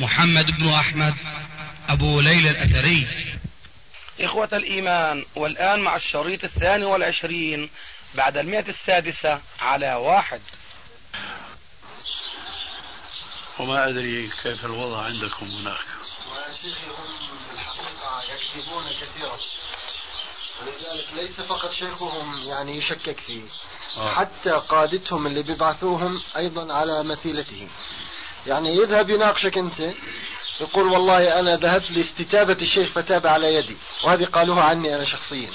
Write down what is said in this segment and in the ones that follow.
محمد بن أحمد أبو ليلى الأثري. إخوة الإيمان والآن مع الشريط الثاني والعشرين بعد المئة السادسة على واحد. وما أدري كيف الوضع عندكم هناك. يا شيخي هم في الحقيقة يكذبون كثيرا ولذلك ليس فقط شيخهم يعني يشكك فيه آه. حتى قادتهم اللي بيبعثوهم أيضا على مثيلتهم. يعني يذهب يناقشك أنت يقول والله أنا ذهبت لاستتابة الشيخ فتاب على يدي وهذه قالوها عني أنا شخصيا.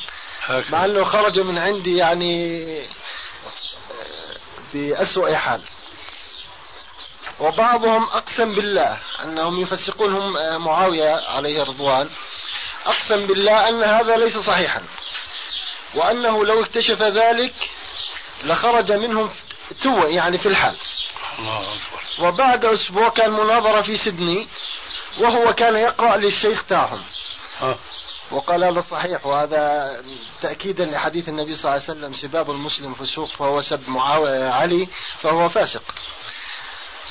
مع أنه خرج من عندي يعني بأسوأ حال. وبعضهم أقسم بالله أنهم يفسقونهم معاوية عليه رضوان أقسم بالله أن هذا ليس صحيحا وأنه لو اكتشف ذلك لخرج منهم تو يعني في الحال. الله أكبر. وبعد أسبوع كان مناظرة في سيدني وهو كان يقرأ للشيخ تاعهم وقال هذا صحيح وهذا تأكيدا لحديث النبي صلى الله عليه وسلم سباب المسلم فسوق فهو سب معاوية علي فهو فاسق.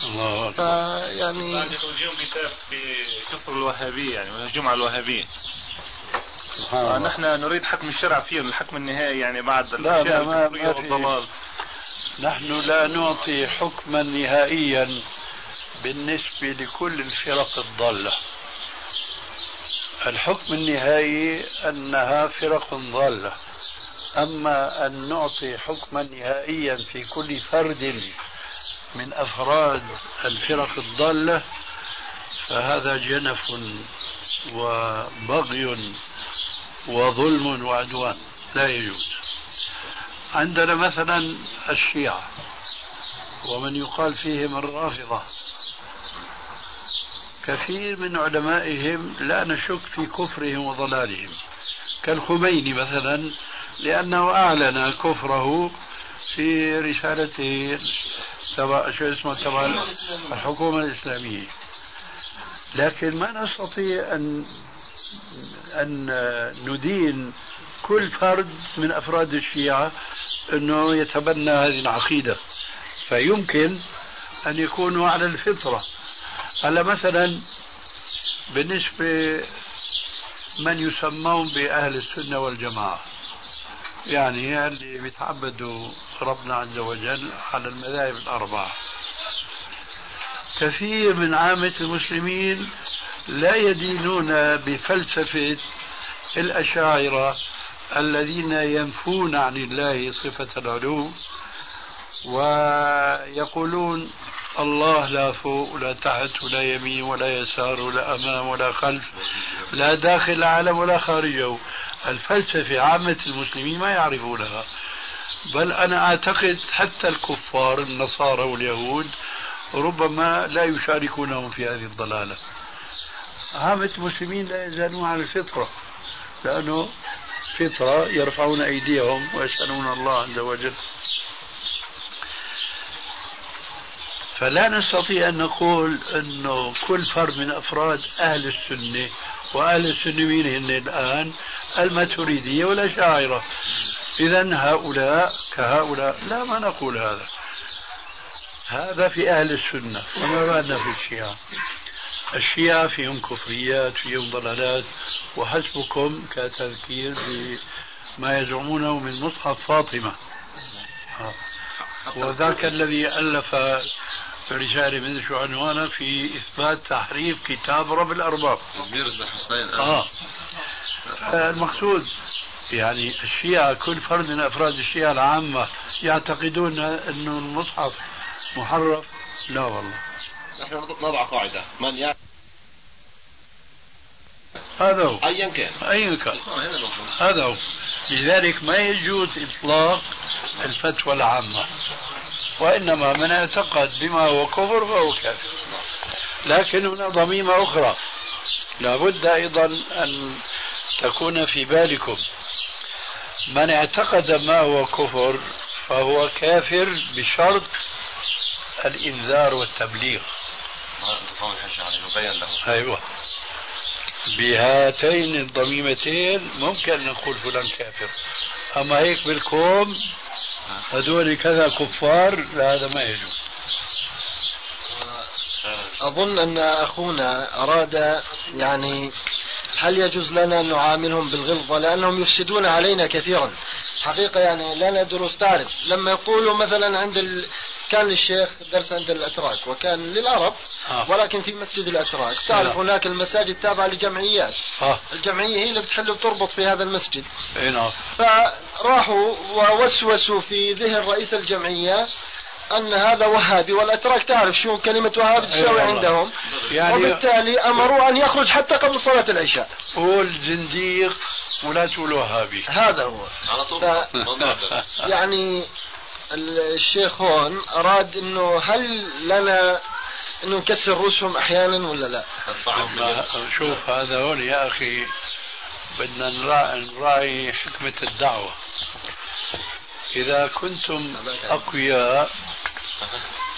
الله أكبر. يعني بعد توجيههم كتاب بكفر الوهابية يعني والهجوم على الوهابية. نحن نريد حكم الشرع فيهم الحكم النهائي يعني بعد الاشياء الكفرية والضلال. نحن لا نعطي حكما نهائيا بالنسبة لكل الفرق الضالة. الحكم النهائي أنها فرق ضالة. أما أن نعطي حكما نهائيا في كل فرد من أفراد الفرق الضالة فهذا جنف وبغي وظلم وعدوان. لا يجوز. عندنا مثلا الشيعة ومن يقال فيهم الرافضة. كثير من علمائهم لا نشك في كفرهم وضلالهم. كالخميني مثلا لأنه أعلن كفره في رسالته تبع شو اسمه تبع الحكومة الإسلامية. لكن ما نستطيع أن أن ندين كل فرد من أفراد الشيعة أنه يتبنى هذه العقيدة. فيمكن أن يكونوا على الفطرة. هلا مثلا بالنسبة من يسمون بأهل السنة والجماعة. يعني اللي بيتعبدوا ربنا عز وجل على المذاهب الأربعة. كثير من عامة المسلمين لا يدينون بفلسفة الأشاعرة الذين ينفون عن الله صفة العلو ويقولون الله لا فوق ولا تحت ولا يمين ولا يسار ولا أمام ولا خلف لا داخل العالم ولا خارجه. الفلسفة عامة المسلمين ما يعرفونها. بل أنا أعتقد حتى الكفار النصارى واليهود ربما لا يشاركونهم في هذه الضلالة. عامة المسلمين لا يزالون على الفطرة لأنه فطرة يرفعون أيديهم ويسألون الله عز وجل. فلا نستطيع أن نقول أنه كل فرد من أفراد أهل السنة وأهل السنة مين هن الآن؟ الماتريدية والأشاعرة إذا هؤلاء كهؤلاء لا ما نقول هذا. هذا في أهل السنة وما بالنا في الشيعة. الشيعة فيهم كفريات فيهم ضلالات وحسبكم كتذكير بما يزعمونه من مصحف فاطمة. وذاك الذي ألف رسالة من شو عنوانها في إثبات تحريف كتاب رب الأرباب. ميرزا حسين آه. المقصود يعني الشيعة كل فرد من أفراد الشيعة العامة يعتقدون أنه المصحف محرف؟ لا والله. نحن نضع قاعدة. من يعرف هذا هو. ايا كان. ايا كان. هذا هو. لذلك ما يجوز إطلاق الفتوى العامة وإنما من اعتقد بما هو كفر فهو كافر. لكن هنا ضميمة أخرى. لابد أيضا أن تكون في بالكم. من اعتقد ما هو كفر فهو كافر بشرط الإنذار والتبليغ. أيوة. بهاتين الضميمتين ممكن نقول فلان كافر. أما هيك بالكوم هذول كذا كفار لا هذا ما يجوز. أظن أن أخونا أراد يعني هل يجوز لنا أن نعاملهم بالغلظة؟ لأنهم يفسدون علينا كثيرا. حقيقة يعني لنا دروس تعرف لما يقولوا مثلا عند ال... كان للشيخ درس عند الأتراك وكان للعرب آه. ولكن في مسجد الأتراك. تعرف آه. هناك المساجد تابعة لجمعيات. آه. الجمعية هي اللي بتحل وتربط في هذا المسجد. نعم. فراحوا ووسوسوا في ذهن رئيس الجمعية أن هذا وهابي والأتراك تعرف شو كلمة وهابي تساوي أيوة عندهم. يعني وبالتالي أمروا أن يخرج حتى قبل صلاة العشاء. قول زنديق ولا تقول وهابي. هذا هو. على طول. ف... يعني الشيخ هون أراد أنه هل لنا أنه نكسر رؤوسهم أحيانا ولا لا؟ شوف هذا هون. يا أخي بدنا نراعي حكمة الدعوة. إذا كنتم أقوياء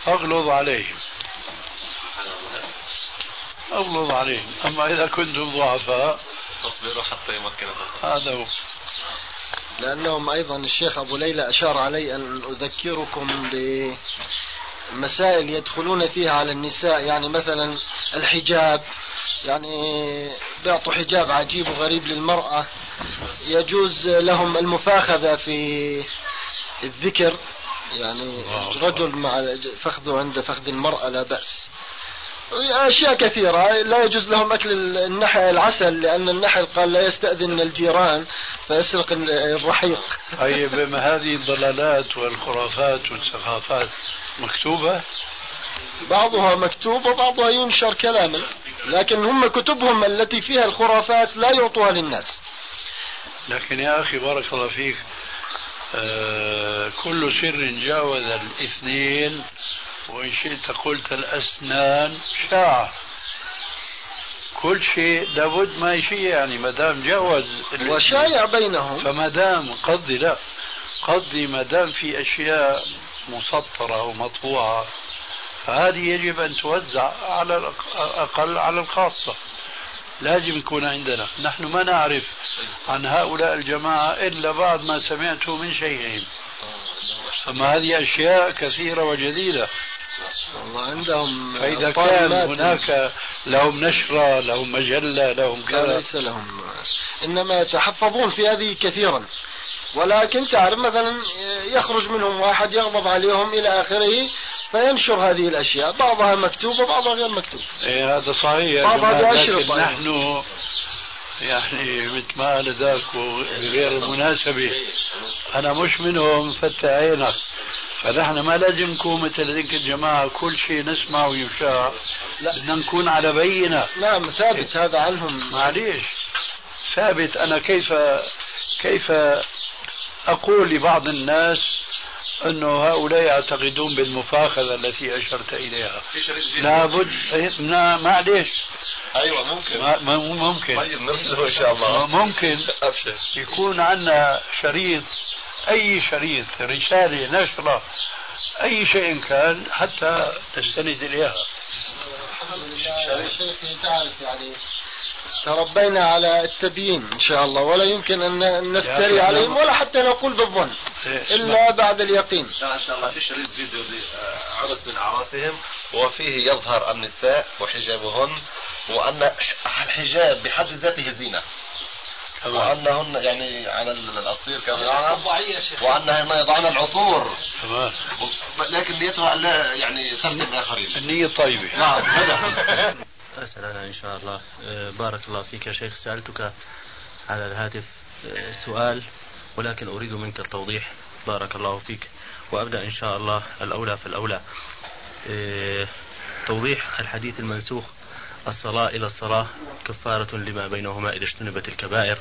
أغلظ عليهم. أغلظ عليهم. أما إذا كنتم ضعفاء تصبروا حتى يمكن هذا هو. لأنهم أيضا الشيخ أبو ليلى أشار علي أن أذكركم بمسائل يدخلون فيها على النساء يعني مثلا الحجاب يعني بيعطوا حجاب عجيب وغريب للمرأة يجوز لهم المفاخذة في الذكر يعني رجل مع فخذه عند فخذ المرأة لا بأس. أشياء كثيرة. لا يجوز لهم أكل النحل العسل لأن النحل قال لا يستأذن الجيران فيسرق الرحيق. طيب ما هذه الضلالات والخرافات والثقافات مكتوبة؟ بعضها مكتوب وبعضها ينشر كلاما لكن هم كتبهم التي فيها الخرافات لا يعطوها للناس. لكن يا أخي بارك الله فيك آه كل سر جاوز الاثنين. وإن شئت قلت الأسنان شاع. كل شيء لابد ما شيء يعني ما دام جوز وشايع بينهم. فما دام قصدي لا. قصدي ما دام في أشياء مسطرة ومطبوعة. فهذه يجب أن توزع على الأقل على الخاصة. لازم يكون عندنا. نحن ما نعرف عن هؤلاء الجماعة إلا بعد ما سمعته من شيئهم أما هذه أشياء كثيرة وجديدة. والله عندهم فإذا كان هناك لهم نشرة لهم مجلة لهم كذا. ليس لهم. إنما يتحفظون في هذه كثيرا. ولكن تعرف مثلا يخرج منهم واحد يغضب عليهم إلى آخره فينشر هذه الأشياء. بعضها مكتوب وبعضها غير مكتوب. إيه هذا صحيح بعضها لكن نحن يعني مثل ما قال ذاك وغير المناسبة أنا مش منهم فتح عينك. فنحن ما لازم نكون مثل ذيك الجماعة كل شيء نسمع ويشاع لا. بدنا نكون على بينة. نعم ثابت هذا عنهم. معليش. ثابت. أنا كيف كيف أقول لبعض الناس أنه هؤلاء يعتقدون بالمفاخذة التي أشرت إليها؟ لابد معليش. أيوه ممكن. ما ممكن. طيب نرسله إن شاء الله. ممكن. يكون عندنا شريط أي شريط رساله نشرة أي شيء كان حتى تستند إليها. شيخي تعرف يعني تربينا على التبيين إن شاء الله ولا يمكن أن نفتري عليهم ولا حتى نقول بالظن إلا بعد اليقين. لا إن شاء الله. في شريط فيديو عرس من أعراسهم وفيه يظهر النساء وحجابهن وأن الحجاب بحد ذاته زينة. وأنهن يعني على الأصيل كما وأنهن يضعن العطور تمام. لكن نيتها لا يعني تفتن الآخرين. النية طيبة. نعم. أسأل أنا إن شاء الله. آه، بارك الله فيك يا شيخ. سألتك على الهاتف آه، سؤال ولكن أريد منك التوضيح. بارك الله فيك. وأبدأ إن شاء الله الأولى فالأولى آه، توضيح الحديث المنسوخ الصلاة إلى الصلاة كفارة لما بينهما إذا اجتنبت الكبائر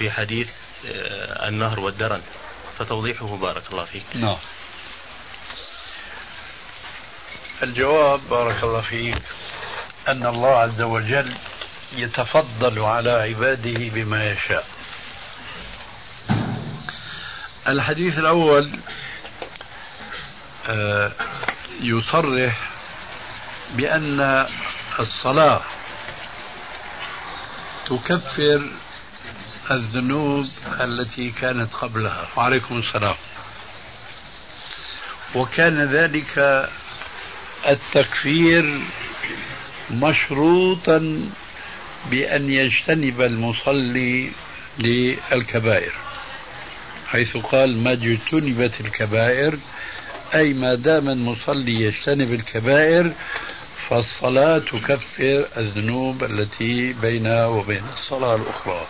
بحديث النهر والدرن. فتوضيحه بارك الله فيك. نعم. الجواب بارك الله فيك أن الله عز وجل يتفضل على عباده بما يشاء. الحديث الأول آه، يصرح بأن الصلاة تكفر الذنوب التي كانت قبلها. وعليكم السلام. وكان ذلك التكفير مشروطا بأن يجتنب المصلي للكبائر. حيث قال ما اجتنبت الكبائر أي ما دام المصلي يجتنب الكبائر فالصلاة تكفر الذنوب التي بينها وبين الصلاة الأخرى.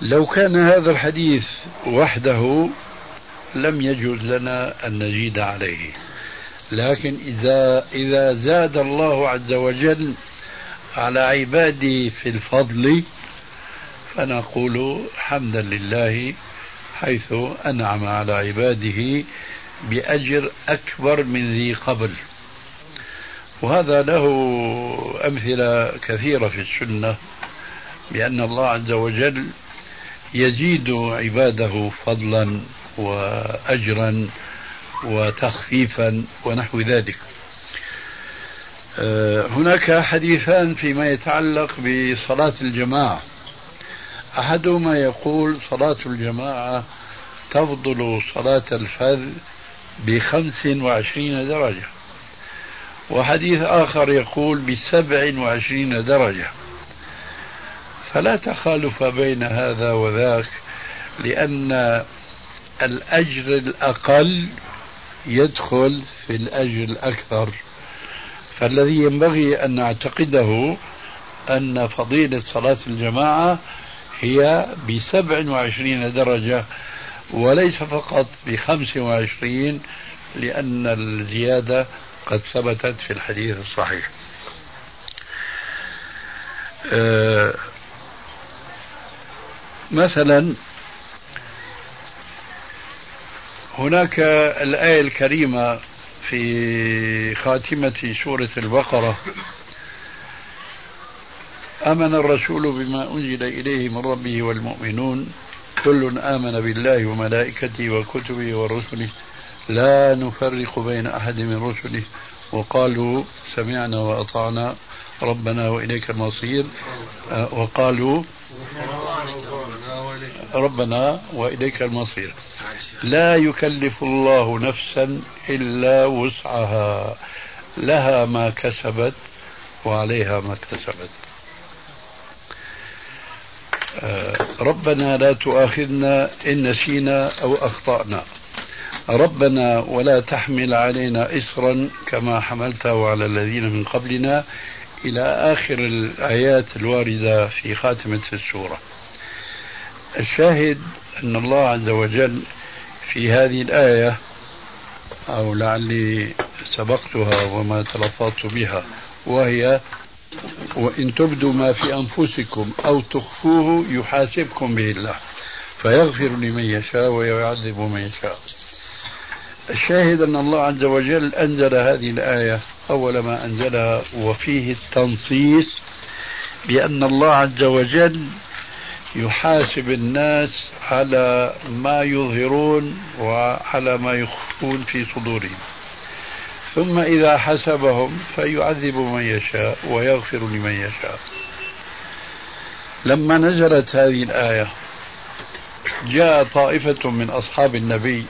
لو كان هذا الحديث وحده لم يجوز لنا أن نزيد عليه. لكن إذا إذا زاد الله عز وجل على عباده في الفضل فنقول حمدا لله حيث أنعم على عباده بأجر أكبر من ذي قبل. وهذا له أمثلة كثيرة في السنة بأن الله عز وجل يزيد عباده فضلا وأجرا وتخفيفا ونحو ذلك. آه، هناك حديثان فيما يتعلق بصلاة الجماعة. أحدهما يقول صلاة الجماعة تفضل صلاة الفذ بخمس وعشرين درجة. وحديث آخر يقول بسبع وعشرين درجة. فلا تخالف بين هذا وذاك لأن الأجر الأقل يدخل في الأجر الأكثر. فالذي ينبغي أن نعتقده أن فضيلة صلاة الجماعة هي بسبع وعشرين درجة. وليس فقط بخمس وعشرين لأن الزيادة قد ثبتت في الحديث الصحيح. أه مثلا هناك الآية الكريمة في خاتمة سورة البقرة آمن الرسول بما أنزل إليه من ربه والمؤمنون كل آمن بالله وملائكته وكتبه ورسله. لا نفرق بين أحد من رسله. وقالوا سمعنا وأطعنا. ربنا وإليك المصير. وقالوا ربنا وإليك المصير. لا يكلف الله نفسا إلا وسعها. لها ما كسبت وعليها ما اكتسبت. ربنا لا تؤاخذنا إن نسينا أو أخطأنا. ربنا ولا تحمل علينا إصرا كما حملته على الذين من قبلنا. إلى آخر الآيات الواردة في خاتمة السورة. الشاهد أن الله عز وجل في هذه الآية أو لعلي سبقتها وما تلفظت بها وهي وإن تبدوا ما في أنفسكم أو تخفوه يحاسبكم به الله فيغفر لمن يشاء ويعذب من يشاء. الشاهد أن الله عز وجل أنزل هذه الآية أول ما أنزلها وفيه التنصيص بأن الله عز وجل يحاسب الناس على ما يظهرون وعلى ما يخفون في صدورهم. ثم إذا حسبهم فيعذب من يشاء ويغفر لمن يشاء. لما نزلت هذه الآية جاء طائفة من أصحاب النبي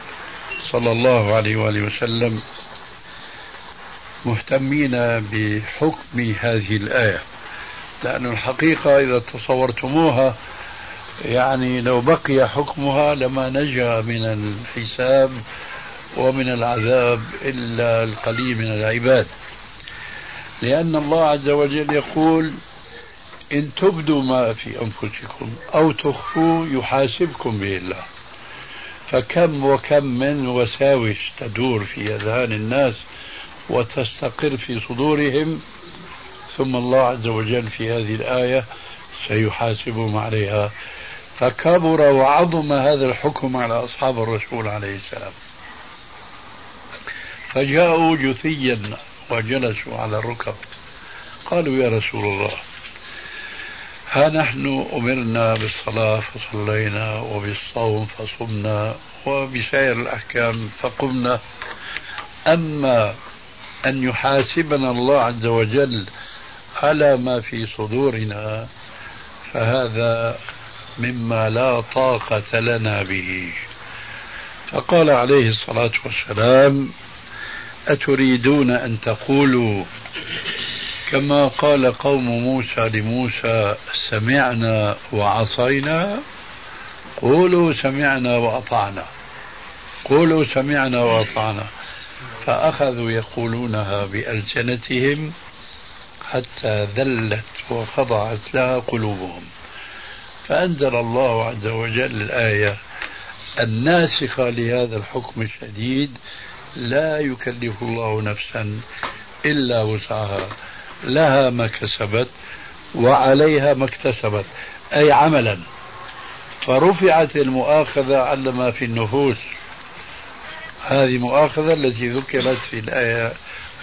صلى الله عليه وآله وسلم مهتمين بحكم هذه الآية. لأن الحقيقة إذا تصورتموها يعني لو بقي حكمها لما نجا من الحساب ومن العذاب إلا القليل من العباد. لأن الله عز وجل يقول إن تبدوا ما في أنفسكم أو تخفوا يحاسبكم به الله. فكم وكم من وساوس تدور في أذهان الناس وتستقر في صدورهم ثم الله عز وجل في هذه الآية سيحاسبهم عليها. فكبر وعظم هذا الحكم على أصحاب الرسول عليه السلام. فجاءوا جثيا وجلسوا على الركب. قالوا يا رسول الله ها نحن أمرنا بالصلاة فصلينا وبالصوم فصمنا وبسائر الأحكام فقمنا. أما أن يحاسبنا الله عز وجل على ما في صدورنا فهذا مما لا طاقة لنا به. فقال عليه الصلاة والسلام أتريدون أن تقولوا؟ كما قال قوم موسى لموسى سمعنا وعصينا؟ قولوا سمعنا وأطعنا. قولوا سمعنا وأطعنا. فأخذوا يقولونها بألسنتهم حتى ذلت وخضعت لها قلوبهم. فأنزل الله عز وجل الآية الناسخة لهذا الحكم الشديد لا يكلف الله نفسا إلا وسعها. لها ما كسبت وعليها ما اكتسبت أي عملا. فرفعت المؤاخذة على ما في النفوس. هذه مؤاخذة التي ذكرت في الآية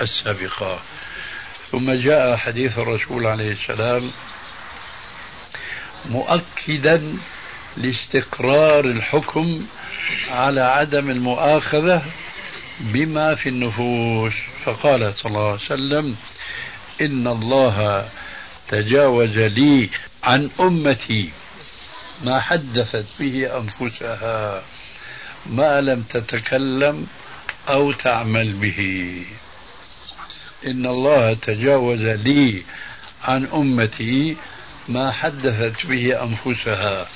السابقة. ثم جاء حديث الرسول عليه السلام مؤكدا لاستقرار الحكم على عدم المؤاخذة بما في النفوس. فقال صلى الله عليه وسلم إن الله تجاوز لي عن أمتي. ما حدثت به أنفسها. ما لم تتكلم أو تعمل به. إن الله تجاوز لي عن أمتي. ما حدثت به أنفسها.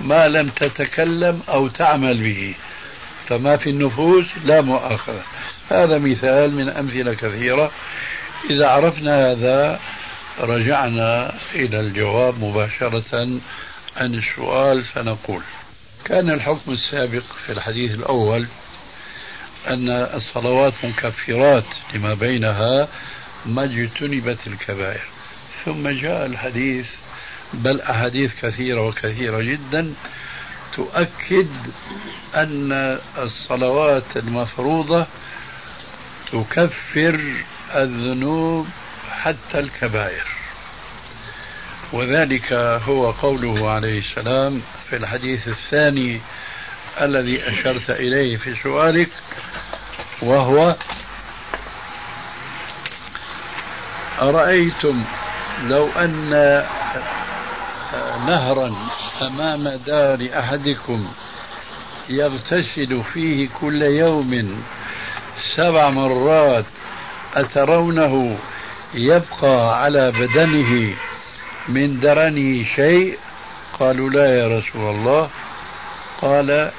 ما لم تتكلم أو تعمل به. فما في النفوس لا مؤاخذة. هذا مثال من أمثلة كثيرة. إذا عرفنا هذا رجعنا إلى الجواب مباشرة عن السؤال فنقول كان الحكم السابق في الحديث الأول أن الصلوات مكفرات لما بينها ما اجتنبت الكبائر. ثم جاء الحديث بل أحاديث كثيرة وكثيرة جدا تؤكد أن الصلوات المفروضة تكفر الذنوب حتى الكبائر. وذلك هو قوله عليه السلام في الحديث الثاني الذي أشرت إليه في سؤالك وهو أرأيتم لو أن نهرا أمام دار أحدكم يغتسل فيه كل يوم سبع مرات أترونه يبقى على بدنه من درنه شيء؟ قالوا لا يا رسول الله. قال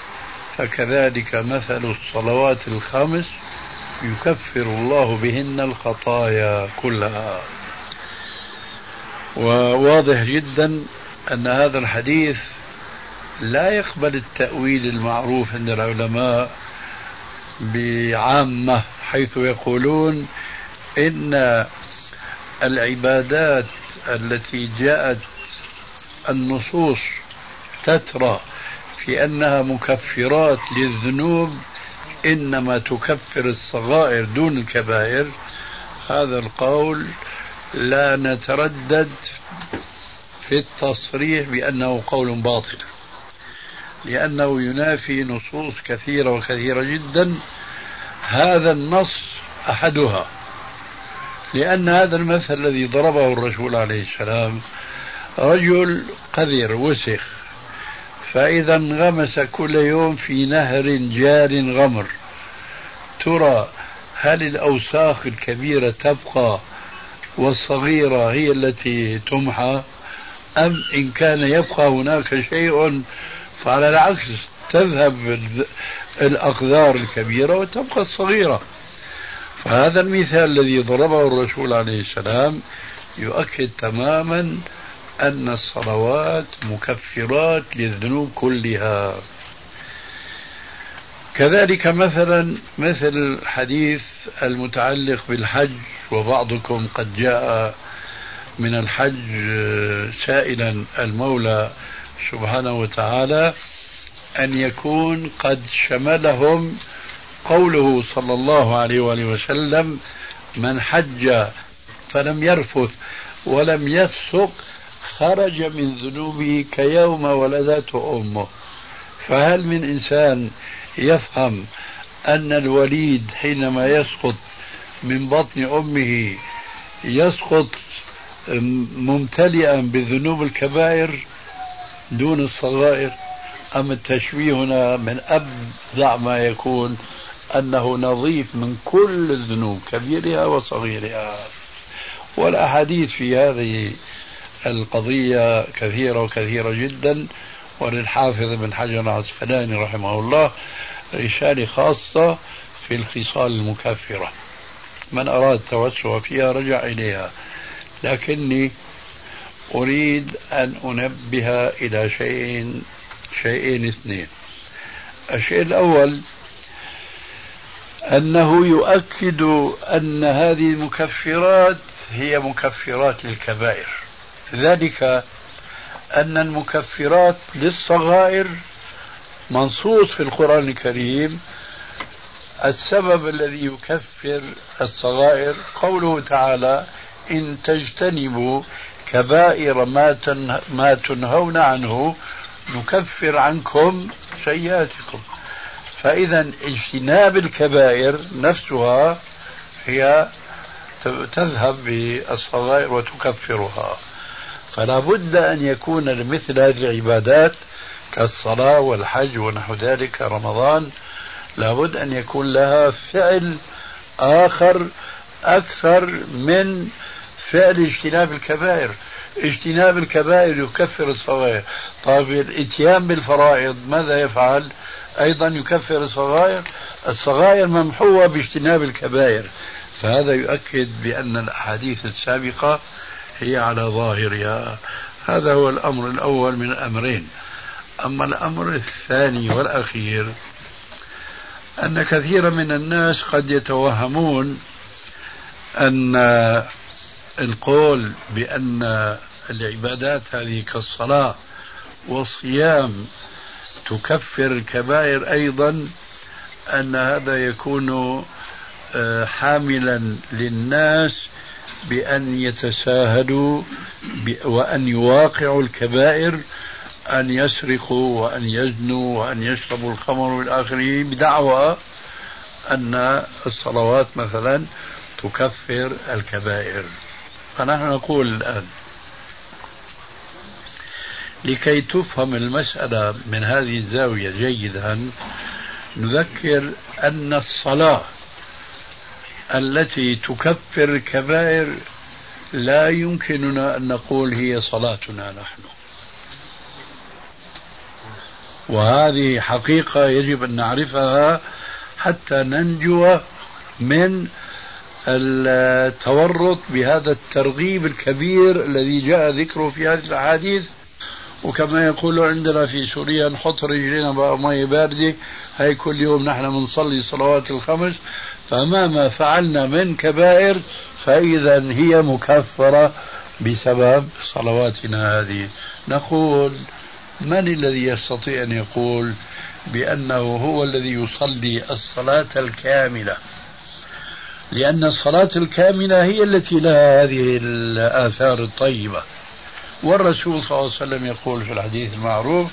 فكذلك مثل الصلوات الخمس يكفر الله بهن الخطايا كلها. وواضح جدا أن هذا الحديث لا يقبل التأويل المعروف عند العلماء بعامة حيث يقولون إن العبادات التي جاءت النصوص تترى في أنها مكفرات للذنوب إنما تكفر الصغائر دون الكبائر. هذا القول لا نتردد في التصريح بأنه قول باطل لأنه ينافي نصوص كثيرة وكثيرة جدا. هذا النص أحدها لأن هذا المثل الذي ضربه الرسول عليه السلام رجل قذر وسخ فإذا انغمس كل يوم في نهر جار غمر. ترى هل الأوساخ الكبيرة تبقى والصغيرة هي التي تمحى؟ أم إن كان يبقى هناك شيء فعلى العكس تذهب الأقدار الكبيرة وتبقى الصغيرة. فهذا المثال الذي ضربه الرسول عليه السلام يؤكد تماما أن الصلوات مكفرات للذنوب كلها. كذلك مثلا مثل الحديث المتعلق بالحج وبعضكم قد جاء من الحج سائلا المولى سبحانه وتعالى أن يكون قد شملهم قوله صلى الله عليه وآله وسلم من حج فلم يرفث ولم يفسق خرج من ذنوبه كيوم ولدته أمه. فهل من إنسان يفهم أن الوليد حينما يسقط من بطن أمه يسقط ممتلئا بذنوب الكبائر دون الصغائر. أم التشبيه هنا من أبدع ما يكون أنه نظيف من كل الذنوب كبيرها وصغيرها. والأحاديث في هذه القضية كثيرة وكثيرة جدا. وللحافظ ابن حجر العسقلاني رحمه الله رسالة خاصة في الخصال المكفرة. من أراد التوسع فيها رجع إليها. لكني أريد أن أنبه إلى شيء شيئين اثنين. الشيء الأول أنه يؤكد أن هذه المكفرات هي مكفرات للكبائر. ذلك أن المكفرات للصغائر منصوص في القرآن الكريم. السبب الذي يكفر الصغائر قوله تعالى إن تجتنبوا كبائر ما ما تنهون عنه نكفر عنكم سيئاتكم. فإذا اجتناب الكبائر نفسها هي تذهب بالصغائر وتكفرها. فلا بد أن يكون لمثل هذه العبادات كالصلاة والحج ونحو ذلك رمضان لابد أن يكون لها فعل آخر أكثر من فعل اجتناب الكبائر. اجتناب الكبائر يكفر الصغائر. طيب الاتيان بالفرائض ماذا يفعل؟ أيضا يكفر الصغائر. الصغائر ممحوة باجتناب الكبائر. فهذا يؤكد بأن الأحاديث السابقة هي على ظاهرها. هذا هو الأمر الأول من الأمرين أما الأمر الثاني والأخير أن كثيرا من الناس قد يتوهمون أن القول بأن العبادات هذه كالصلاة والصيام تكفر الكبائر أيضا أن هذا يكون آه، حاملا للناس بأن يتساهلوا وأن يواقعوا الكبائر أن يسرقوا وأن يزنوا وأن يشربوا الخمر والآخرين بدعوى أن الصلوات مثلا تكفر الكبائر. فنحن نقول الآن لكي تفهم المسألة من هذه الزاوية جيدا نذكر أن الصلاة التي تكفر الكبائر لا يمكننا أن نقول هي صلاتنا نحن. وهذه حقيقة يجب أن نعرفها حتى ننجو من التورط بهذا الترغيب الكبير الذي جاء ذكره في هذه الأحاديث. وكما يقولوا عندنا في سوريا نحط رجلنا بمية باردة. هاي كل يوم نحن بنصلي صلوات الخمس. فمهما فعلنا من كبائر فإذا هي مكفرة بسبب صلواتنا هذه. نقول من الذي يستطيع أن يقول بأنه هو الذي يصلي الصلاة الكاملة؟ لأن الصلاة الكاملة هي التي لها هذه الآثار الطيبة. والرسول صلى الله عليه وسلم يقول في الحديث المعروف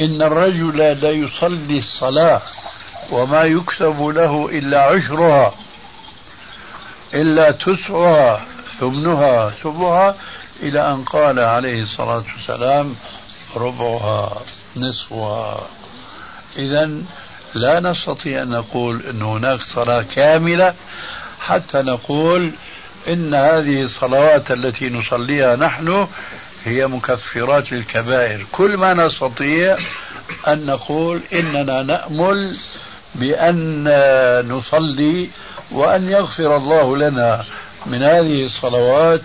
إن الرجل لا يصلي الصلاة وما يكتب له إلا عشرها إلا تسعها ثمنها سبعها إلى أن قال عليه الصلاة والسلام ربعها نصفها. إذا لا نستطيع أن نقول أن هناك صلاة كاملة حتى نقول إن هذه الصلوات التي نصليها نحن هي مكفرات للكبائر كل ما نستطيع أن نقول إننا نأمل بأن نصلي وأن يغفر الله لنا من هذه الصلوات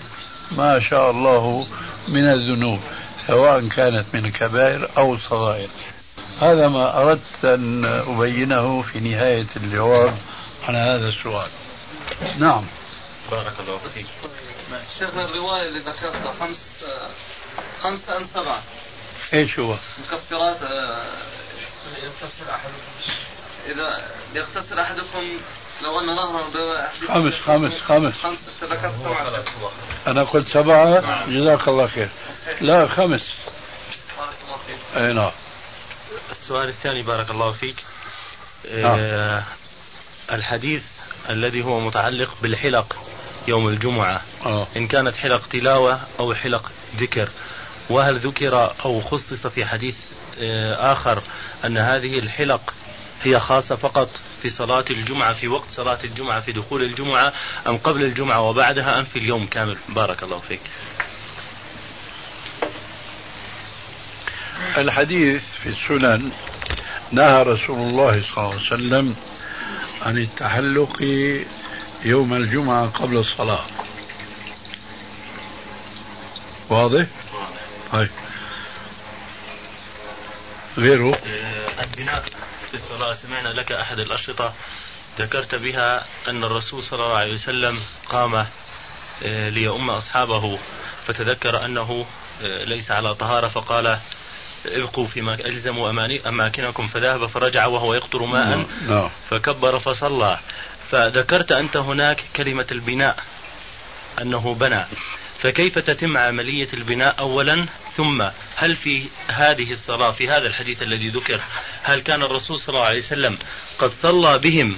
ما شاء الله من الذنوب سواء كانت من الكبائر أو الصغائر. هذا ما أردت أن أبينه في نهاية الجواب عن هذا السؤال. نعم. بارك الله فيك. شيخنا الرواية اللي ذكرتها خمس خمسة أم سبعة إيش هو؟ مكفرات آه، إذا يغتسل أحدكم لو أن نهرا خمس خمس خمس خمس ذكرت سبعة. أنا قلت سبعة جزاك الله خير. لا خمس. بارك الله فيك. أي نعم. السؤال الثاني بارك الله فيك. آه الحديث الذي هو متعلق بالحلق يوم الجمعة. آه. إن كانت حلق تلاوة أو حلق ذكر. وهل ذكر أو خصص في حديث آه، آخر أن هذه الحلق هي خاصة فقط في صلاة الجمعة في وقت صلاة الجمعة في دخول الجمعة أم قبل الجمعة وبعدها أم في اليوم كامل؟ بارك الله فيك. الحديث في السنن نهى رسول الله صلى الله عليه وسلم عن التحلق يوم الجمعة قبل الصلاة. واضح؟ طيب. غيره؟ البناء في الصلاة سمعنا لك أحد الأشرطة ذكرت بها أن الرسول صلى الله عليه وسلم قام آه، ليؤم أصحابه فتذكر أنه آه، ليس على طهارة فقال ابقوا فيما ألزموا أماني أماكنكم. فذهب فرجع وهو يقطر ماء. نعم. فكبر فصلى. فذكرت أنت هناك كلمة البناء. أنه بنى. فكيف تتم عملية البناء اولا؟ ثم هل في هذه الصلاة في هذا الحديث الذي ذكر هل كان الرسول صلى الله عليه وسلم قد صلى بهم؟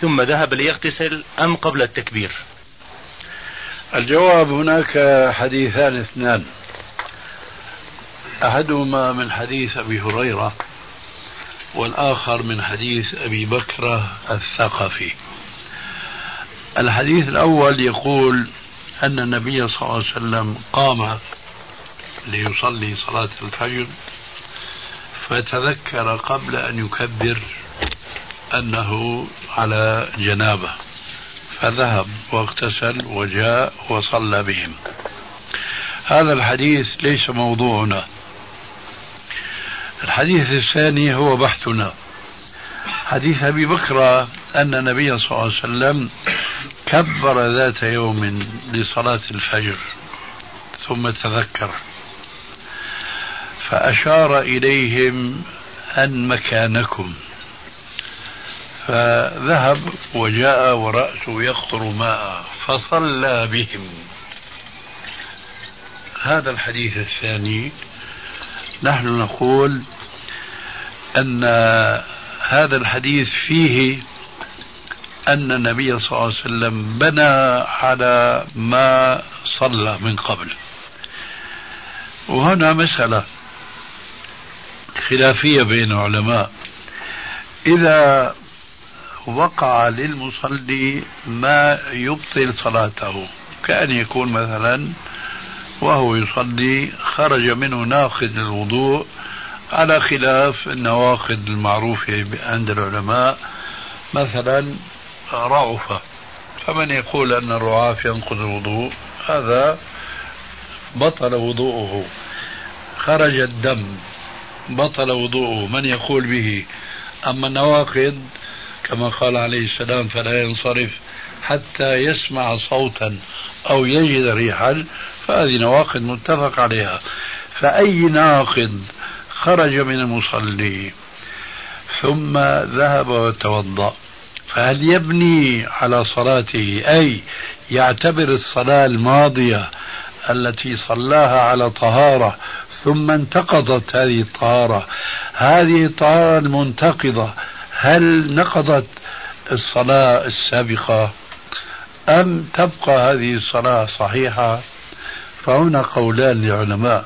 ثم ذهب ليغتسل أم قبل التكبير؟ الجواب هناك حديثان اثنان. أحدهما من حديث أبي هريرة والآخر من حديث أبي بكره الثقفي. الحديث الأول يقول أن النبي صلى الله عليه وسلم قام ليصلي صلاة الفجر فتذكر قبل أن يكبر أنه على جنابة فذهب واغتسل وجاء وصلى بهم. هذا الحديث ليس موضوعنا. الحديث الثاني هو بحثنا. حديث أبي بكر أن النبي صلى الله عليه وسلم كبر ذات يوم لصلاة الفجر ثم تذكر. فأشار إليهم أن مكانكم. فذهب وجاء ورأسه يقطر ماء فصلى بهم. هذا الحديث الثاني. نحن نقول أن هذا الحديث فيه أن النبي صلى الله عليه وسلم بنى على ما صلى من قبل. وهنا مسألة خلافية بين العلماء. إذا وقع للمصلي ما يبطل صلاته كأن يكون مثلا وهو يصلي خرج منه ناقض للوضوء على خلاف النواقض المعروفة عند العلماء. مثلا رعفة فمن يقول أن الرعاف ينقض الوضوء هذا بطل وضوءه. خرج الدم بطل وضوءه. من يقول به؟ أما النواقض كما قال عليه السلام فلا ينصرف حتى يسمع صوتا أو يجد ريحا. فهذه نواقض متفق عليها. فأي ناقض خرج من المصلي ثم ذهب وتوضأ؟ فهل يبني على صلاته أي يعتبر الصلاة الماضية التي صلاها على طهارة ثم انتقضت هذه الطهارة؟ هذه الطهارة المنتقضة هل نقضت الصلاة السابقة أم تبقى هذه الصلاة صحيحة؟ فهنا قولان للعلماء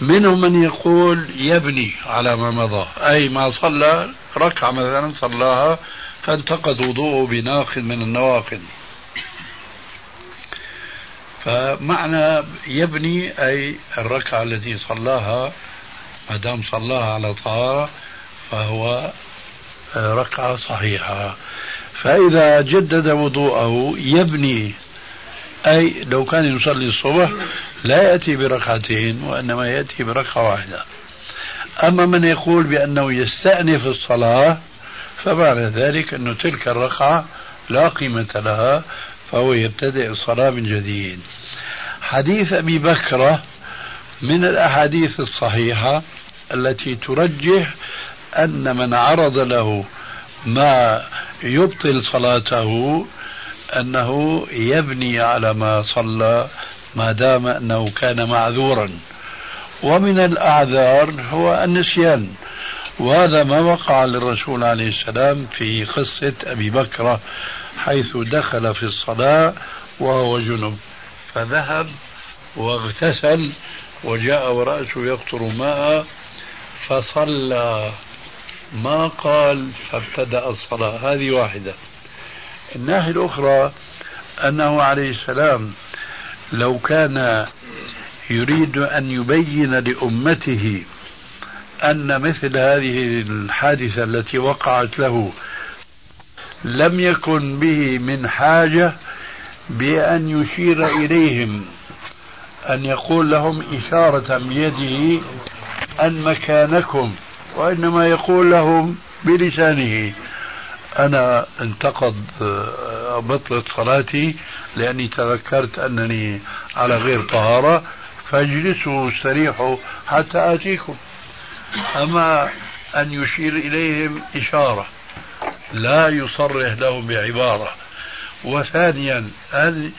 منهم من يقول يبني على ما مضى. أي ما صلى ركعة مثلا صلاها فانتقد وضوءه بناقض من النواقض فمعنى يبني أي الركعة التي صلاها ما دام صلاها على طهارة فهو ركعة صحيحة. فإذا جدد وضوءه يبني أي لو كان يصلي الصبح لا يأتي بركعتين وإنما يأتي بركعة واحدة. أما من يقول بأنه يستأنف الصلاة فمعنى ذلك أن تلك الركعة لا قيمة لها فهو يبتدئ الصلاة من جديد. حديث أبي بكرة من الأحاديث الصحيحة التي ترجح أن من عرض له ما يبطل صلاته أنه يبني على ما صلى ما دام أنه كان معذورا. ومن الأعذار هو النسيان. وهذا ما وقع للرسول عليه السلام في قصة أبي بكر حيث دخل في الصلاة وهو جنب. فذهب واغتسل وجاء ورأسه يقطر ماء فصلى. ما قال فابتدأ الصلاة. هذه واحدة. الناحية الأخرى أنه عليه السلام لو كان يريد أن يبين لأمته أن مثل هذه الحادثة التي وقعت له لم يكن به من حاجة بأن يشير إليهم أن يقول لهم إشارة بيده أن مكانكم وإنما يقول لهم بلسانه. أنا انتقض آه، بطلت صلاتي لأني تذكرت أنني على غير طهارة فاجلسوا استريحوا حتى آتيكم. أما أن يشير إليهم إشارة لا يصرح لهم بعبارة. وثانيا أن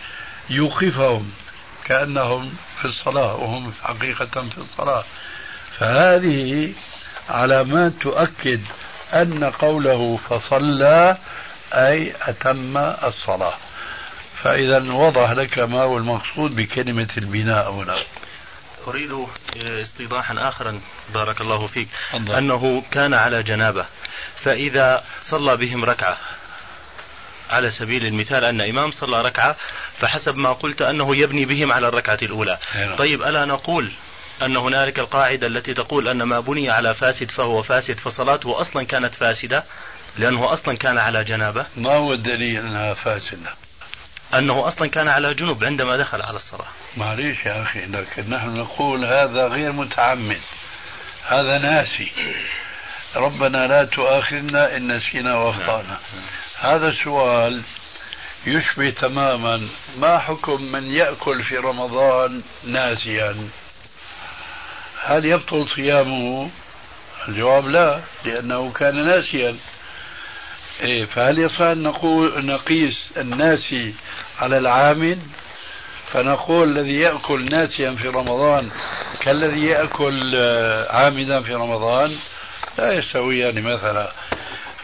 يوقفهم كأنهم في الصلاة وهم حقيقة في الصلاة. فهذه علامات تؤكد أن قوله فصلى أي أتم الصلاة فإذا وضح لك ما هو المقصود بكلمة البناء هنا أريد استيضاحا آخرا بارك الله فيك الله. أنه كان على جنابة فإذا صلى بهم ركعة على سبيل المثال أن إمام صلى ركعة فحسب ما قلت أنه يبني بهم على الركعة الأولى هنا. طيب ألا نقول أن هنالك القاعدة التي تقول أن ما بني على فاسد فهو فاسد فصلاته أصلا كانت فاسدة لأنه أصلا كان على جنابة. ما هو الدليل أنها فاسدة؟ أنه أصلا كان على جنوب عندما دخل على الصلاة. معليش يا أخي لكن نحن نقول هذا غير متعمد. هذا ناسي. ربنا لا تؤاخذنا إن نسينا وأخطأنا. هذا السؤال يشبه تماما ما حكم من يأكل في رمضان ناسيا؟ هل يبطل صيامه؟ الجواب لا لأنه كان ناسيا. إيه فهل يصح أن نقول نقيس الناسي على العامد فنقول الذي يأكل ناسيا في رمضان كالذي يأكل آه، عامدا في رمضان لا يستويان مثلا.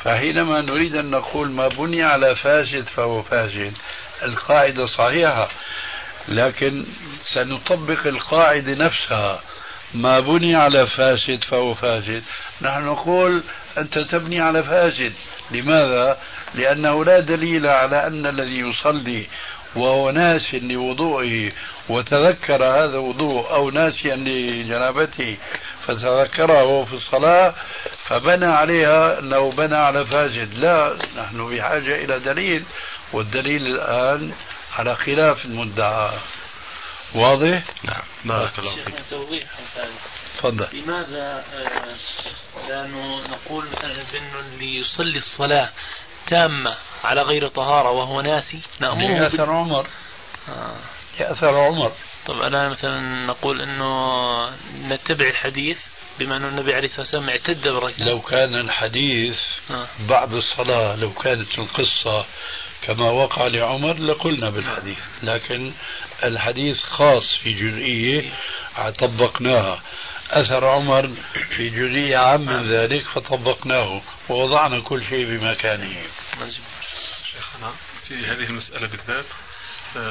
فحينما نريد أن نقول ما بني على فاسد فهو فاسد القاعدة صحيحة لكن سنطبق القاعدة نفسها. ما بني على فاسد فهو فاسد. نحن نقول أنت تبني على فاسد. لماذا؟ لأنه لا دليل على أن الذي يصلي وهو ناس لوضوئه وتذكر هذا الوضوء أو ناسيا لجنابته فتذكره في الصلاة فبنى عليها أنه بنى على فاسد. لا نحن بحاجة إلى دليل والدليل الآن على خلاف المدعى. واضح؟ نعم. بارك الله فيك. توضيح تفضل. لماذا آه، لا نقول بأنه اللي يصلي الصلاة تامة على غير طهارة وهو ناسي؟ نأمره لأثر عمر. آه. لأثر عمر. طب أنا مثلا نقول أنه نتبع الحديث بما أن النبي عليه الصلاة والسلام اعتد بركعة لو كان الحديث آه. بعد الصلاة لو كانت القصة كما وقع لعمر لقلنا بالحديث. لكن الحديث خاص في جزئية طبقناها. أثر عمر في جزئية عام من ذلك فطبقناه ووضعنا كل شيء بمكانه شيخنا في هذه المسألة بالذات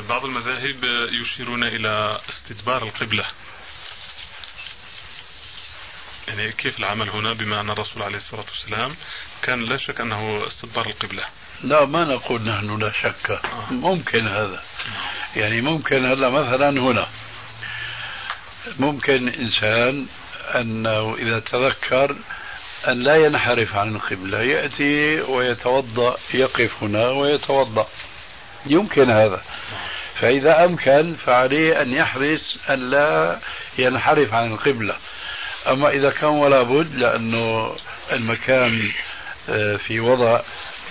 بعض المذاهب يشيرون إلى استدبار القبلة. يعني كيف العمل هنا بما أن الرسول عليه الصلاة والسلام كان لا شك أنه استدبار القبلة؟ لا ما نقول نحن لا شك. آه. ممكن هذا. يعني ممكن هلا مثلا هنا. ممكن إنسان أنه إذا تذكر أن لا ينحرف عن القبلة يأتي ويتوضأ يقف هنا ويتوضأ. يمكن هذا. فإذا أمكن فعليه أن يحرص أن لا ينحرف عن القبلة. أما إذا كان ولا بد لأنه المكان آه، في وضع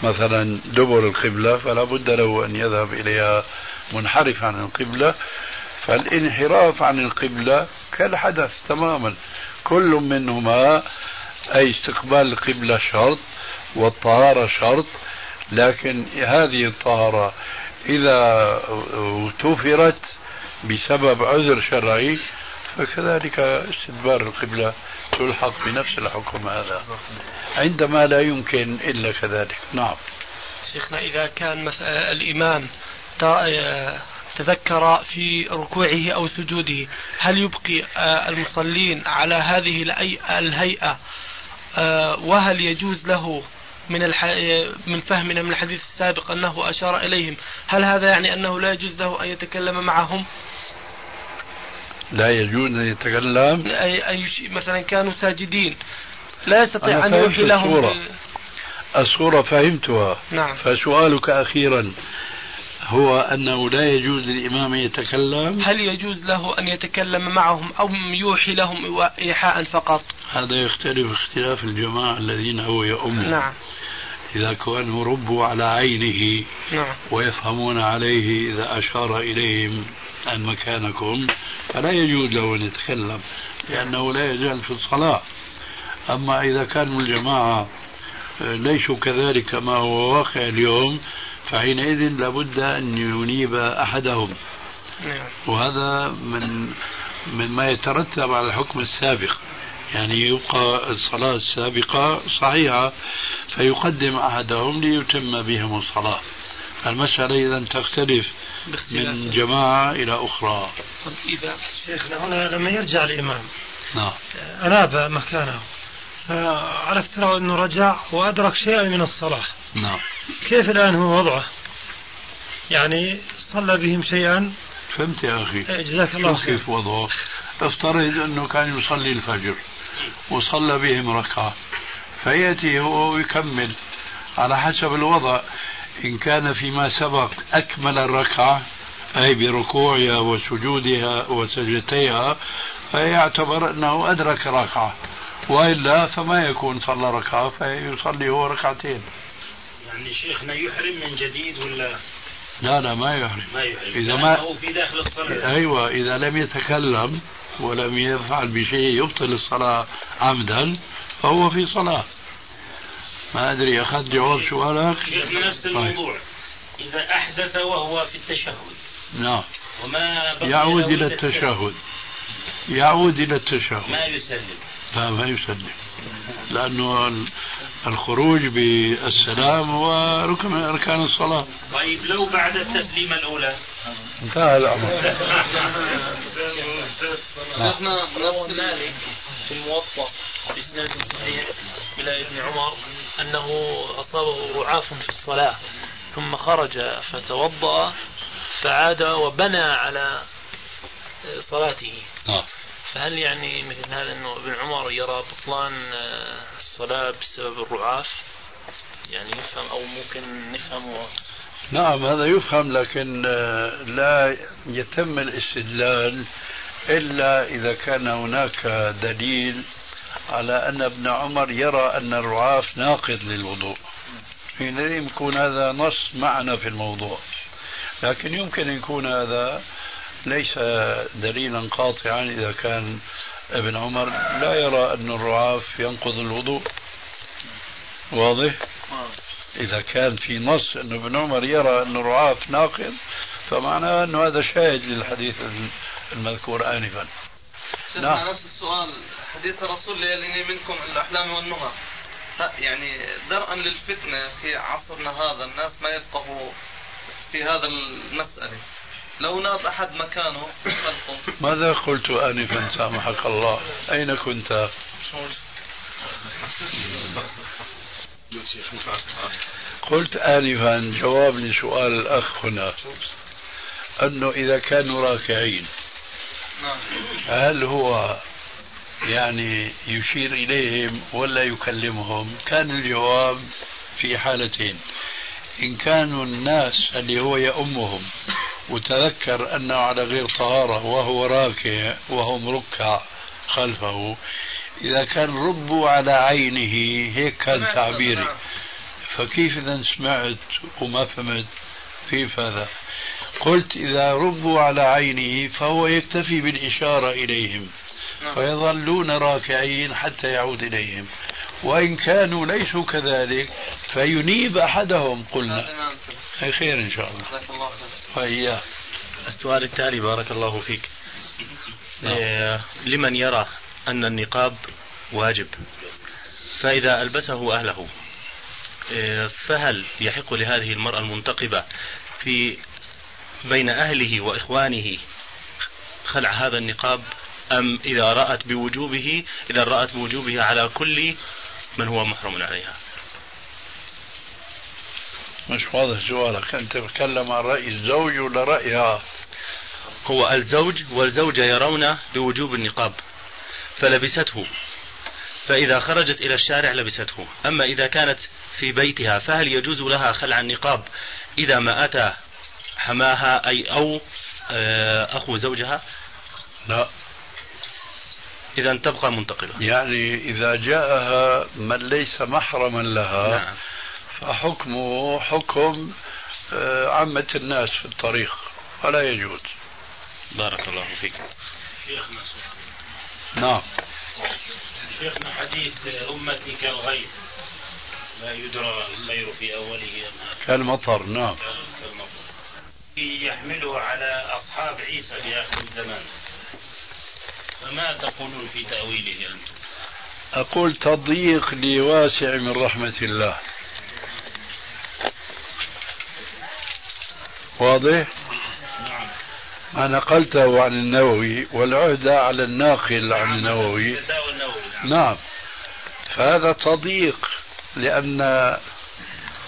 مثلا دبر القبلة فلا بد له أن يذهب إليها منحرف عن القبلة. فالانحراف عن القبلة كالحدث تماما. كل منهما أي استقبال القبلة شرط والطهارة شرط لكن هذه الطهارة إذا توفرت بسبب عذر شرعي فكذلك استدبار القبلة تلحق بنفس الحكم هذا. عندما لا يمكن إلا كذلك. نعم. شيخنا إذا كان مثلا الإمام تذكر في ركوعه أو سجوده هل يبقي آه، المصلين على هذه الهيئة آه، وهل يجوز له من الح... من فهمنا من الحديث السابق أنه أشار إليهم هل هذا يعني أنه لا يجوز له أن يتكلم معهم؟ لا يجوز أن يتكلم. أي, أي مثلا كانوا ساجدين. لا يستطيع أن يوحي لهم الصورة. الصورة فهمتها. نعم. فسؤالك أخيرا هو أنه لا يجوز للإمام أن يتكلم؟ هل يجوز له أن يتكلم معهم أو يوحي لهم إيحاء فقط؟ هذا يختلف اختلاف الجماعة الذين هو يؤم نعم. إذا كانوا ربوا على عينه نعم. ويفهمون عليه إذا أشار إليهم. أن مكانكم. فلا يجوز له أن يتكلم لأنه لا يزال في الصلاة. أما إذا كانوا الجماعة ليسوا كذلك كما هو واقع اليوم فحينئذ لابد أن ينيب أحدهم. نعم. وهذا من مما يترتب على الحكم السابق. يعني يبقى الصلاة السابقة صحيحة فيقدم أحدهم ليتم بهم الصلاة. المسألة إذا تختلف. من جماعة إلى أخرى. إذا شيخنا هنا لما يرجع الإمام نعم. أناب مكانه فعرفت أنه رجع وأدرك شيئا من الصلاة. نعم. كيف الآن هو وضعه؟ يعني صلى بهم شيئا؟ فهمت يا أخي. إيه، جزاك الله خير. كيف وضعه. افترض أنه كان يصلي الفجر وصلى بهم ركعة فيأتي هو ويكمل على حسب الوضع. إن كان فيما سبق أكمل الركعة أي بركوعها وسجودها وسجدتيها فيعتبر أنه أدرك ركعة. وإلا فما يكون صلى ركعة فيصلي هو ركعتين. يعني شيخنا يحرم من جديد ولا؟ لا لا ما يحرم. ما يحرم. إذا ما هو في داخل الصلاة. أيوة إذا لم يتكلم ولم يفعل بشيء يبطل الصلاة عمدا فهو في صلاة. ما أدري أخذت جواب سؤالك نفس طيب. الموضوع. إذا أحدث وهو في التشهد. نعم. وما يعود إلى التشهد. يعود إلى التشهد. ما يسلم. لا ما يسلم. لأنه الخروج بالسلام هو ركن من أركان الصلاة. طيب لو بعد التسليمة الأولى؟ انتهى الأمر. شيخنا نفس ذلك في الموطأ بإسناد صحيح. إلى ابن عمر أنه أصابه رعاف في الصلاة ثم خرج فتوضأ فعاد وبنى على صلاته نعم فهل يعني مثل هذا أنه ابن عمر يرى بطلان آه، الصلاة بسبب الرعاف؟ يعني يفهم أو ممكن نفهم نعم هذا يفهم لكن آه، لا يتم الاستدلال إلا إذا كان هناك دليل على أن ابن عمر يرى أن الرعاف ناقض للوضوء. حينئذ يكون هذا نص معنا في الموضوع. لكن يمكن أن يكون هذا ليس دليلا قاطعا إذا كان ابن عمر لا يرى أن الرعاف ينقض الوضوء. واضح؟ إذا كان في نص أن ابن عمر يرى أن الرعاف ناقض فمعناه أن هذا شاهد للحديث المذكور آنفا. نعم. نفس السؤال حديث الرسول ليلني منكم الأحلام والنهى يعني درءا للفتنة في عصرنا هذا الناس ما يفقهوا في هذا المسألة. لو ناب أحد مكانه خلفه ماذا قلت آنفا سامحك الله؟ أين كنت؟ قلت آنفا جواب لسؤال الأخ هنا. أنه إذا كانوا راكعين هل هو يعني يشير إليهم ولا يكلمهم؟ كان الجواب في حالتين. إن كانوا الناس اللي هو يأمهم وتذكر أنه على غير طهارة وهو راكع وهم ركع خلفه إذا كان ربوا على عينه هيك كان تعبيري. فكيف إذا سمعت وما فهمت؟ كيف هذا؟ قلت إذا ربوا على عينه فهو يكتفي بالإشارة إليهم. نعم. فيظلون راكعين حتى يعود إليهم. وإن كانوا ليسوا كذلك فينيب أحدهم قلنا. أي خير إن شاء الله. وإياه السؤال التالي بارك الله فيك. إيه لمن يرى أن النقاب واجب؟ فإذا ألبسه أهله. فهل يحق لهذه المرأة المنتقبة في بين أهله وإخوانه خلع هذا النقاب؟ أم إذا رأت بوجوبه إذا رأت بوجوبه على كل من هو محرم عليها؟ مش واضح سؤالك. أنت تتكلم عن رأي الزوج ولا رأيها؟ هو الزوج والزوجة يرون بوجوب النقاب فلبسته. فإذا خرجت إلى الشارع لبسته. أما إذا كانت في بيتها فهل يجوز لها خلع النقاب إذا ما أتى حماها أي أو آه، أخو زوجها؟ لا. إذا تبقى منتقبة يعني إذا جاءها من ليس محرما لها نعم. فحكمه حكم آه، عامة الناس في الطريق ولا يجوز. بارك الله فيك. شيخنا نعم. شيخنا حديث أمتي كالغيث لا يدرى الخير في أوله أم كالمطر نعم. كالمطر. يحمله على أصحاب عيسى في آخر الزمان. فما تقولون في تأويله أنتم؟ أقول تضييق لواسع من رحمة الله. واضح؟ نعم. ما نقلته عن النووي والعهدة على الناقل عن النووي. نعم. فهذا تضييق. لأن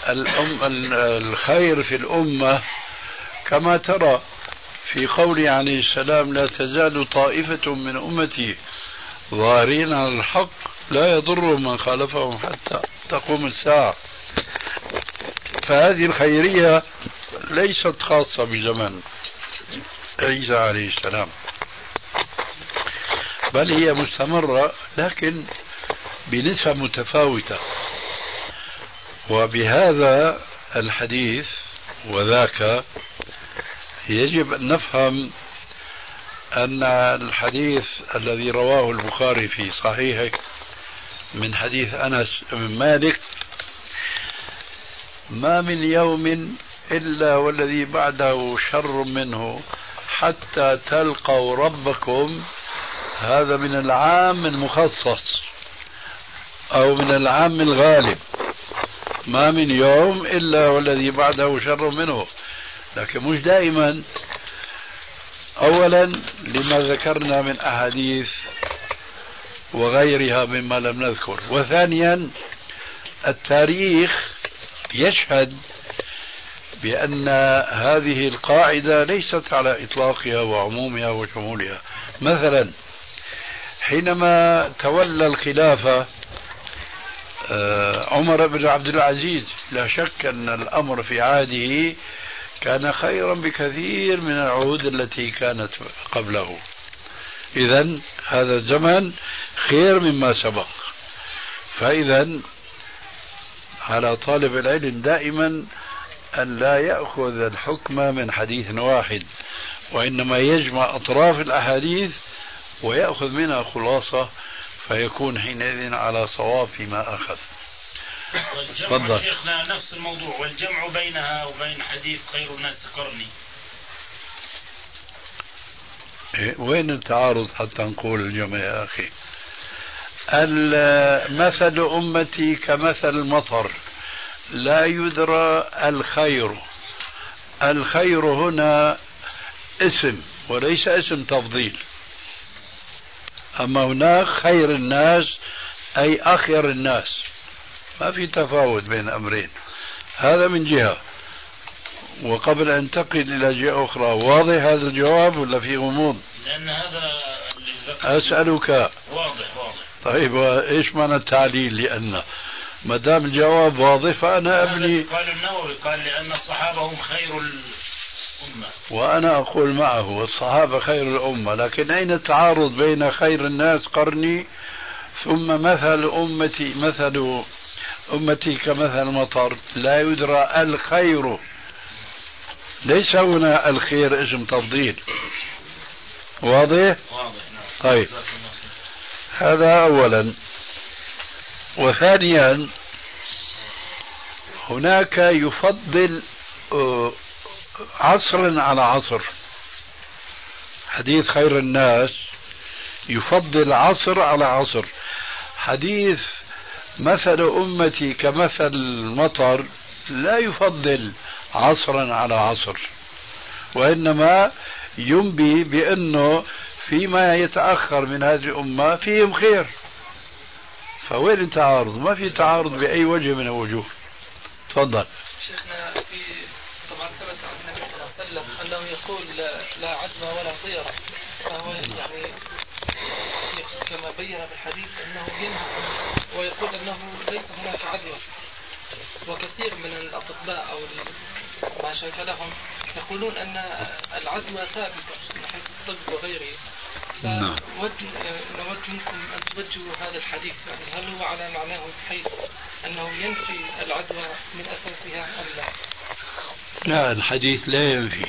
الأم الخير في الأمة كما ترى في قوله عليه السلام لا تزال طائفة من أمتي ظاهرين على الحق لا يضر من خالفهم حتى تقوم الساعة. فهذه الخيرية ليست خاصة بزمن عيسى عليه السلام. بل هي مستمرة لكن بنسب متفاوتة. وبهذا الحديث وذاك يجب أن نفهم أن الحديث الذي رواه البخاري في صحيحه من حديث أنس بن مالك ما من يوم إلا والذي بعده شر منه حتى تلقوا ربكم هذا من العام المخصص أو من العام الغالب. ما من يوم إلا والذي بعده شر منه. لكن مش دائما. أولا لما ذكرنا من أحاديث وغيرها مما لم نذكر. وثانيا التاريخ يشهد بأن هذه القاعدة ليست على إطلاقها وعمومها وشمولها. مثلا حينما تولى الخلافة عمر بن عبد العزيز لا شك أن الأمر في عهده كان خيرا بكثير من العهود التي كانت قبله. إذا هذا الزمن خير مما سبق. فإذا على طالب العلم دائما أن لا يأخذ الحكم من حديث واحد وإنما يجمع أطراف الأحاديث ويأخذ منها خلاصة فيكون حينئذ على صواب فيما أخذ. تفضل. شيخنا نفس الموضوع والجمع بينها وبين حديث خير الناس قرني إيه، وين التعارض حتى نقول الجمع يا أخي؟ مثل أمتي كمثل المطر لا يدرى الخير. الخير هنا اسم وليس اسم تفضيل. أما هناك خير الناس أي أخير الناس. ما في تفاوت بين أمرين. هذا من جهة. وقبل أن انتقل إلى جهة أخرى واضح هذا الجواب ولا في غموض؟ لأن هذا أسألك. واضح واضح. طيب إيش معنى التعليل؟ لأن ما دام الجواب واضح فأنا أبني قال النووي قال لأن الصحابة هم خير وأنا أقول معه الصحابة خير الأمة لكن أين التعارض بين خير الناس قرني ثم مثل أمتي مثل أمتي كمثل المطر لا يدرى الخير. ليس هنا الخير اسم تفضيل. واضح؟ واضح نعم. طيب. هذا أولا. وثانيا هناك يفضل آه، عصرا على عصر. حديث خير الناس يفضل عصر على عصر. حديث مثل أمتي كمثل المطر لا يفضل عصرا على عصر وإنما ينبي بأنه فيما يتأخر من هذه الأمة فيهم خير. فوين التعارض؟ ما في تعارض بأي وجه من الوجوه. تفضل. شيخنا في وسلم أنه يقول لا, لا عزم ولا طيره فهو يعني كما بين في الحديث أنه ينهى ويقول أنه ليس هناك عدوى. وكثير من الأطباء أو ما شاك لهم يقولون أن العدوى ثابته من حيث الطب وغيره. نعم. نود منكم أن توجهوا هذا الحديث. يعني هل هو على معناه بحيث أنه ينفي العدوى من أساسها أم لا؟ لا الحديث لا ينفي.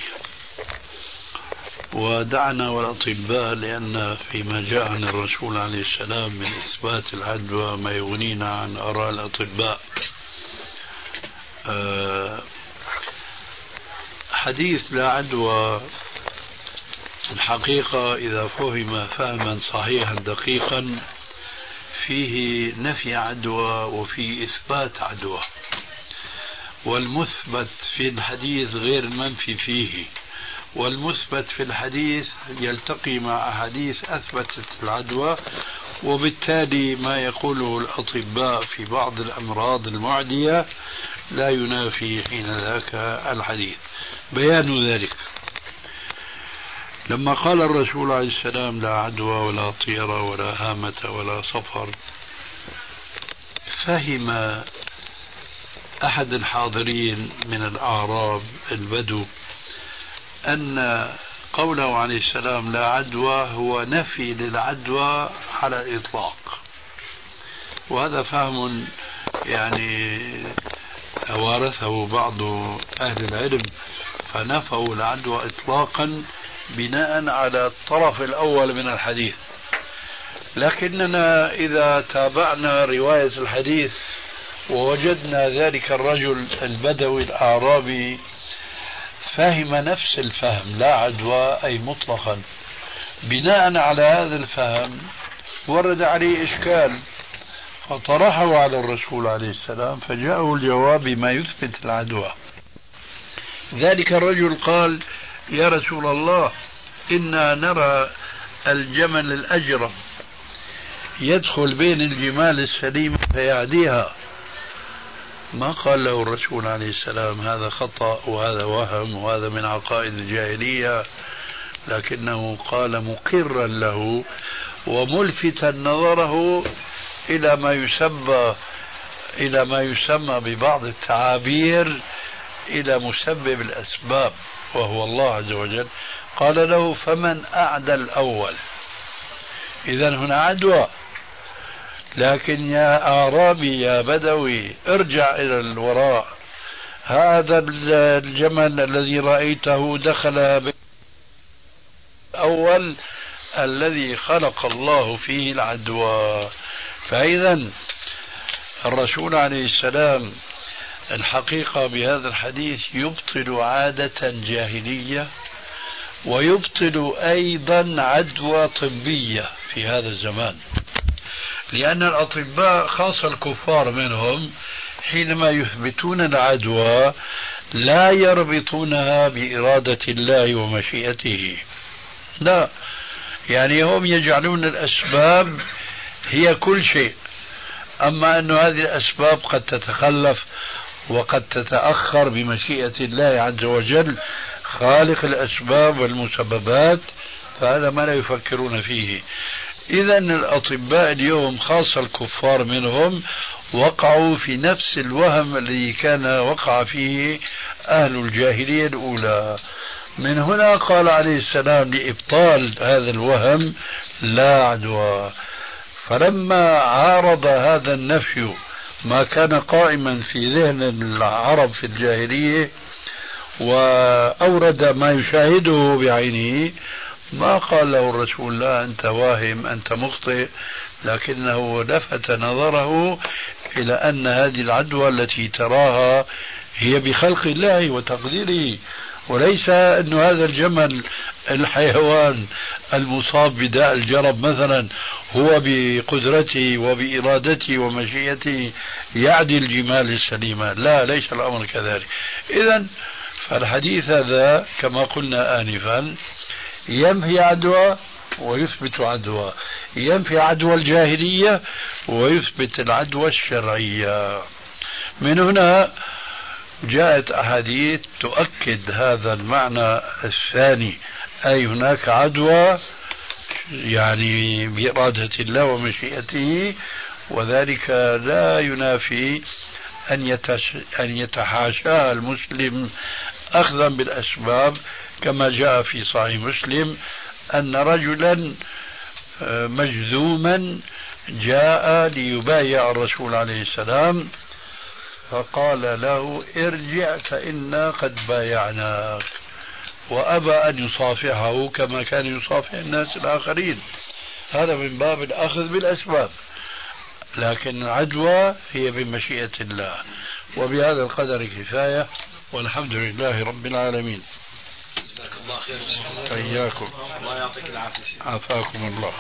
ودعنا والأطباء لأن فيما جاء عن الرسول عليه السلام من إثبات العدوى ما يغنينا عن آراء الأطباء. آه، حديث لا عدوى. الحقيقة إذا فهم فهما صحيحا دقيقا فيه نفي عدوى وفي إثبات عدوى. والمثبت في الحديث غير المنفي فيه. والمثبت في الحديث يلتقي مع أحاديث أثبتت العدوى وبالتالي ما يقوله الأطباء في بعض الأمراض المعدية لا ينافي حين ذاك الحديث. بيان ذلك. لما قال الرسول عليه السلام لا عدوى ولا طيرة ولا هامة ولا صفر فهم أحد الحاضرين من الأعراب البدو أن قوله عليه السلام لا عدوى هو نفي للعدوى على الإطلاق. وهذا فهم يعني توارثه بعض أهل العلم فنفوا العدوى إطلاقا بناء على الطرف الأول من الحديث. لكننا إذا تابعنا رواية الحديث ووجدنا ذلك الرجل البدوي الأعرابي فهم نفس الفهم لا عدوى أي مطلقا. بناء على هذا الفهم ورد عليه إشكال فطرحه على الرسول عليه السلام فجاءه الجواب بما يثبت العدوى. ذلك الرجل قال يا رسول الله إنا نرى الجمل الأجرم يدخل بين الجمال السليمة فيعديها. ما قال له الرسول عليه السلام هذا خطأ وهذا وهم وهذا من عقائد الجاهلية لكنه قال مقرا له وملفتا نظره إلى ما يسمى إلى ما يسمى ببعض التعابير إلى مسبب الأسباب وهو الله عز وجل. قال له فمن أعدى الأول. إذا هنا عدوى. لكن يا أعرابي يا بدوي ارجع إلى الوراء. هذا الجمل الذي رأيته دخل أول الذي خلق الله فيه العدوى. فإذا الرسول عليه السلام الحقيقة بهذا الحديث يبطل عادة جاهلية ويبطل أيضا عدوى طبية في هذا الزمان. لأن الأطباء خاصة الكفار منهم حينما يثبتون العدوى لا يربطونها بإرادة الله ومشيئته. لا يعني هم يجعلون الأسباب هي كل شيء. أما أن هذه الأسباب قد تتخلف وقد تتأخر بمشيئة الله عز وجل خالق الأسباب والمسببات فهذا ما لا يفكرون فيه. إذا الأطباء اليوم خاصة الكفار منهم وقعوا في نفس الوهم الذي كان وقع فيه أهل الجاهلية الأولى. من هنا قال عليه السلام لإبطال هذا الوهم لا عدوى. فلما عارض هذا النفي ما كان قائما في ذهن العرب في الجاهلية وأورد ما يشاهده بعينه ما قال له الرسول لا أنت واهم أنت مخطئ. لكنه لفت نظره إلى أن هذه العدوى التي تراها هي بخلق الله وتقديره. وليس أن هذا الجمل الحيوان المصاب بداء الجرب مثلا هو بقدرته وبإرادته ومشيئته يعدي الجمال السليمة لا ليس الأمر كذلك. إذا فالحديث هذا كما قلنا آنفا ينفي عدوى ويثبت عدوى. ينفي عدوى الجاهلية ويثبت العدوى الشرعية. من هنا جاءت أحاديث تؤكد هذا المعنى الثاني. أي هناك عدوى يعني بإرادة الله ومشيئته وذلك لا ينافي أن أن يتحاشاها المسلم أخذا بالأسباب كما جاء في صحيح مسلم أن رجلا آه، مجذوما جاء ليبايع الرسول عليه السلام فقال له ارجع فإنا قد بايعناك وأبى أن يصافحه كما كان يصافح الناس الآخرين. هذا من باب الأخذ بالأسباب لكن العدوى هي بمشيئة الله. وبهذا القدر كفاية والحمد لله رب العالمين. جزاك الله خير. إياكم الله يعطيك العافية. عافاكم الله.